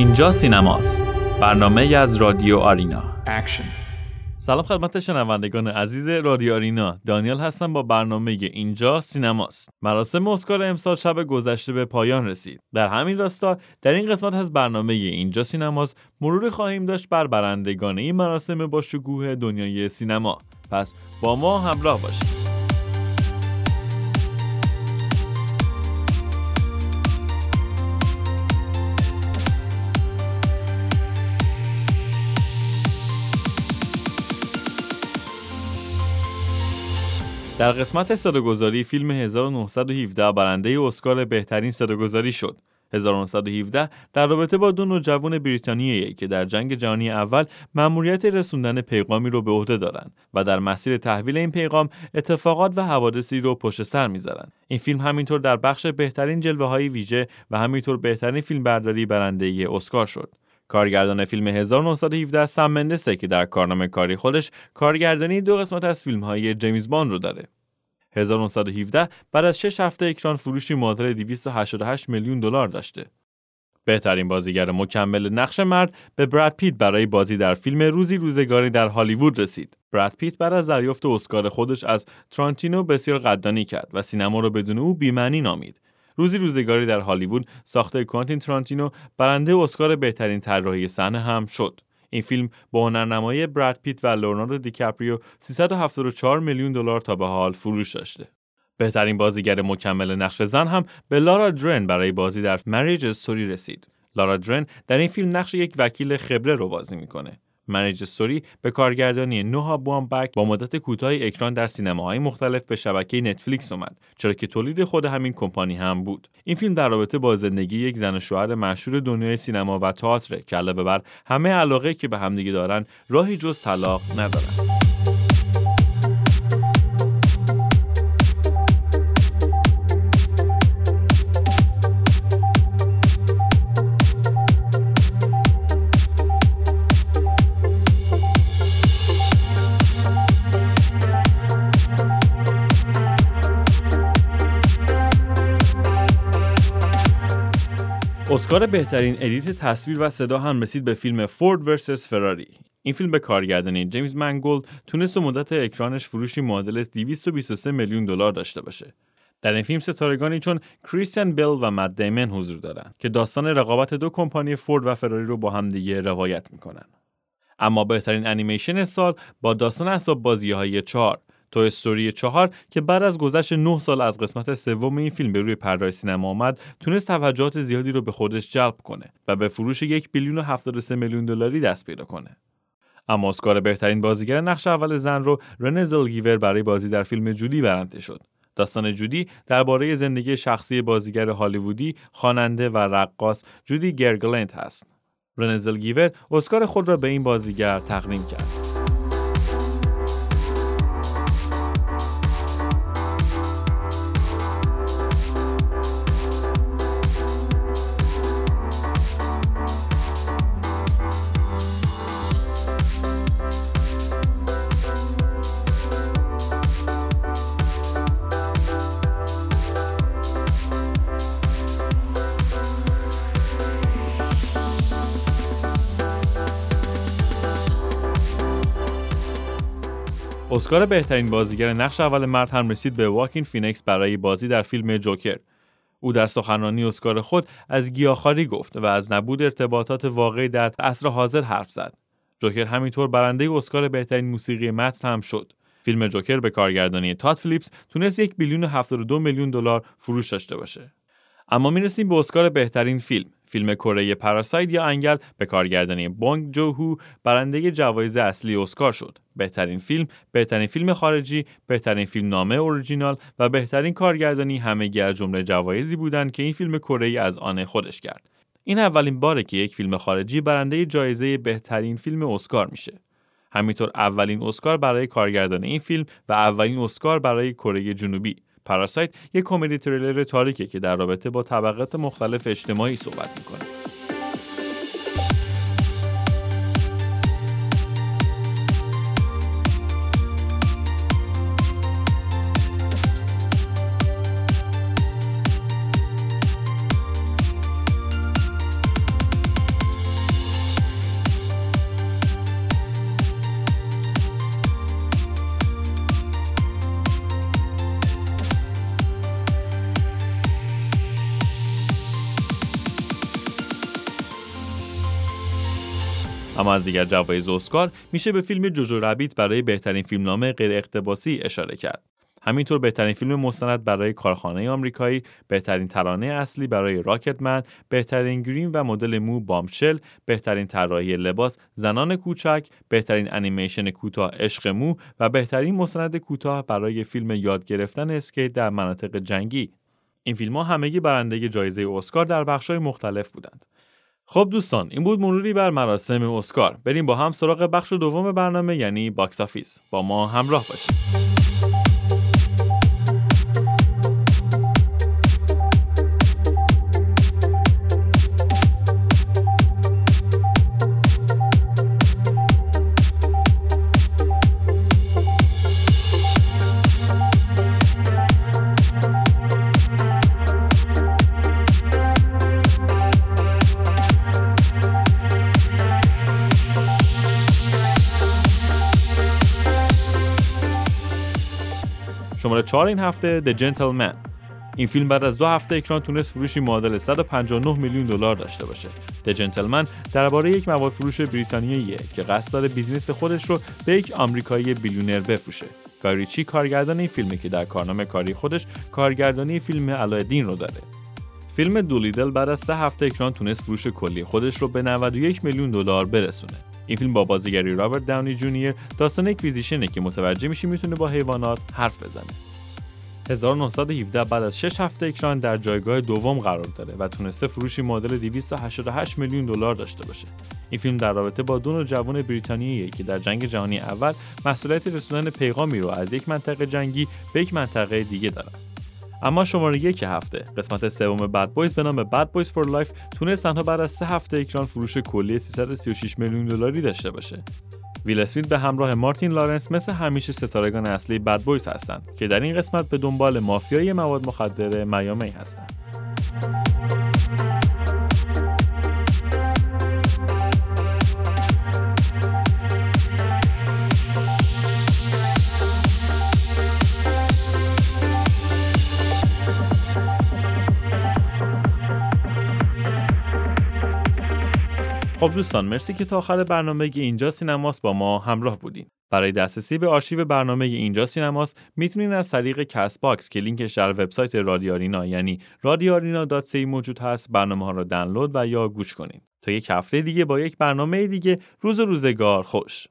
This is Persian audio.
اینجا سینماست. برنامه از رادیو آرینا. Action. سلام خدمت شنوندگان عزیز رادیو آرینا. دانیال هستم با برنامه اینجا سینماست. مراسم اسکار امسال شب گذشته به پایان رسید. در همین راستا در این قسمت از برنامه اینجا سینماست مرور خواهیم داشت بر برندگان این مراسم با شکوه دنیای سینما. پس با ما همراه باشید. در قسمت صداگذاری فیلم 1917 برنده اسکار بهترین صداگذاری شد. 1917 در رابطه با دو نوجوان بریتانیایی که در جنگ جهانی اول مأموریت رسوندن پیغامی رو به عهده دارند و در مسیر تحویل این پیغام اتفاقات و حوادثی رو پشت سر می‌ذارن. این فیلم همینطور در بخش بهترین جلوه های ویژه و همینطور بهترین فیلم برداری برنده اسکار شد. کارگردان فیلم 1917 سم مندسه که در کارنامه کاری خودش کارگردانی دو قسمت از فیلم های جیمز بان رو داره. 1917 بعد از 6 هفته اکران فروشی معادل 288 میلیون دلار داشته. بهترین بازیگر مکمل نقش مرد به براد پیت برای بازی در فیلم روزی روزگاری در هالیوود رسید. براد پیت بعد از دریافت اسکار خودش از ترانتینو بسیار قدردانی کرد و سینما را بدون او بی‌معنی نامید. روزی روزگاری در هالیوود ساخته کوانتین ترانتینو برنده اسکار بهترین طراحی صحنه هم شد. این فیلم با هنرنمایی براد پیت و لئوناردو دیکاپریو 374 میلیون دلار تا به حال فروش داشته. بهترین بازیگر مکمل نقش زن هم به لارا درن برای بازی در مریج استوری رسید. لارا درن در این فیلم نقش یک وکیل خبره رو بازی می‌کنه. منیج استوری به کارگردانی نوها بوامبک با مدت کوتاهی اکران در سینماهای مختلف به شبکه نتفلیکس اومد چرا که تولید خود همین کمپانی هم بود. این فیلم در رابطه با زندگی یک زن و شوهر مشهور دنیای سینما و تئاتر که علاوه بر همه علاقه که به همدیگه دارن راهی جز طلاق ندارن. اسکار بهترین edit تصویر و صدا هم رسید به فیلم Ford versus Ferrari. این فیلم به کارگردانی جیمز منگولد تونست در مدت اکرانش فروشی معادل 223 میلیون دلار داشته باشه. در این فیلم ستارگانی چون کریستیان بیل و مت دیمن حضور دارن که داستان رقابت دو کمپانی فورد و فراری رو با هم دیگه روایت می‌کنن. اما بهترین انیمیشن سال با داستان اسباب بازی های چهار Toy Story چهار که بعد از گذشت 9 سال از قسمت سوم این فیلم به روی پردای سینما آمد تونست توجهات زیادی رو به خودش جلب کنه و به فروش یک billion و 73 میلیون دلاری دست پیدا کنه اما اسکار بهترین بازیگر نقش اول زن رو رنه زلگیور برای بازی در فیلم جودی برنده شد داستان جودی درباره زندگی شخصی بازیگر هالیوودی، خواننده و رقاص جودی گرگلنت هست. رنه زلگیور اسکار خود را به این بازیگر تقدیم کرد. اسکار بهترین بازیگر نقش اول مرد هم رسید به واکین فینکس برای بازی در فیلم جوکر. او در سخنرانی اسکار خود از گیاهخواری گفت و از نبود ارتباطات واقعی در عصر حاضر حرف زد. جوکر همینطور برنده اسکار بهترین موسیقی متن هم شد. فیلم جوکر به کارگردانی تاد فیلیپس تونست یک billion و 72 میلیون دلار فروش داشته باشه. اما می‌رسیم به اسکار بهترین فیلم فیلم کره Parasite یا انگل به کارگردانی بونگ جون هو برنده جوایز اصلی اسکار شد. بهترین فیلم بهترین فیلم خارجی بهترین فیلم نامه اورجینال و بهترین کارگردانی همگی از جمله جوایزی بودند که این فیلم کره از آن خودش کرد. این اولین باره که یک فیلم خارجی برنده جایزه بهترین فیلم اسکار میشه. همینطور اولین اسکار برای کارگردان این فیلم و اولین اسکار برای کره جنوبی. پاراسایت یک کمدی تریلر تاریکه که در رابطه با طبقات مختلف اجتماعی صحبت می‌کنه. اما از دیگر جوایز اسکار میشه به فیلم جوجو ربیت برای بهترین فیلمنامه غیر اقتباسی اشاره کرد. همینطور بهترین فیلم مستند برای کارخانه آمریکایی، بهترین ترانه اصلی برای راکتمن، بهترین گرین و مدل مو بامشل، بهترین طراحی لباس زنان کوچک، بهترین انیمیشن کوتاه عشق مو و بهترین مستند کوتاه برای فیلم یاد گرفتن اسکیت در مناطق جنگی. این فیلم ها همگی برنده جایزه اسکار در بخش‌های مختلف بودند. خب دوستان این بود مروری بر مراسم اسکار. بریم با هم سراغ بخش دوم برنامه یعنی box office. با ما همراه باشید. شماره 4 این هفته The Gentleman این فیلم بعد از دو هفته اکران تونست فروشی معادل 159 میلیون دلار داشته باشه. The Gentleman درباره یک مواد فروش بریتانیاییه که قصد داره business خودش رو به یک آمریکایی billionaire بفروشه. گای ریچی کارگردان این فیلمه که در کارنامه کاری خودش کارگردانی فیلم علاءالدین رو داره. فیلم دولیتل بعد از سه هفته اکران تونست فروش کلی خودش رو به 91 میلیون دلار برسونه. این فیلم با بازیگری رابرت داونی جونیور داستان یک physician ه که متوجه میشه می‌تونه با حیوانات حرف بزنه 1917 بعد از 6 هفته اکران در جایگاه دوم قرار داره و تونسته فروشی معادل 288 میلیون دلار داشته باشه. این فیلم در رابطه با دو جوان بریتانیایی که در جنگ جهانی اول مسئولیت رسوندن پیغامی رو از یک منطقه جنگی به یک منطقه دیگه دارن. اما شماره یک هفته. قسمت سوم Bad Boys به نام Bad Boys for Life تونست تنها بعد از سه هفته اکران فروش کلی 336 میلیون دلاری داشته باشه. ویل اسمیت به همراه مارتین لارنس مثل همیشه ستارگان اصلی Bad Boys هستند که در این قسمت به دنبال مافیای مواد مخدر میامی هستند. خب دوستان مرسی که تا آخر برنامه اینجا سینماست با ما همراه بودین. برای دسترسی به آرشیو برنامه اینجا سینماست می‌تونید از طریق کست باکس که لینکش در وبسایت رادیو آرینا یعنی رادیوارینا.cy موجود هست برنامه ها را دانلود و یا گوش کنید. تا یک هفته دیگه با یک برنامه دیگه روز روزگار خوش.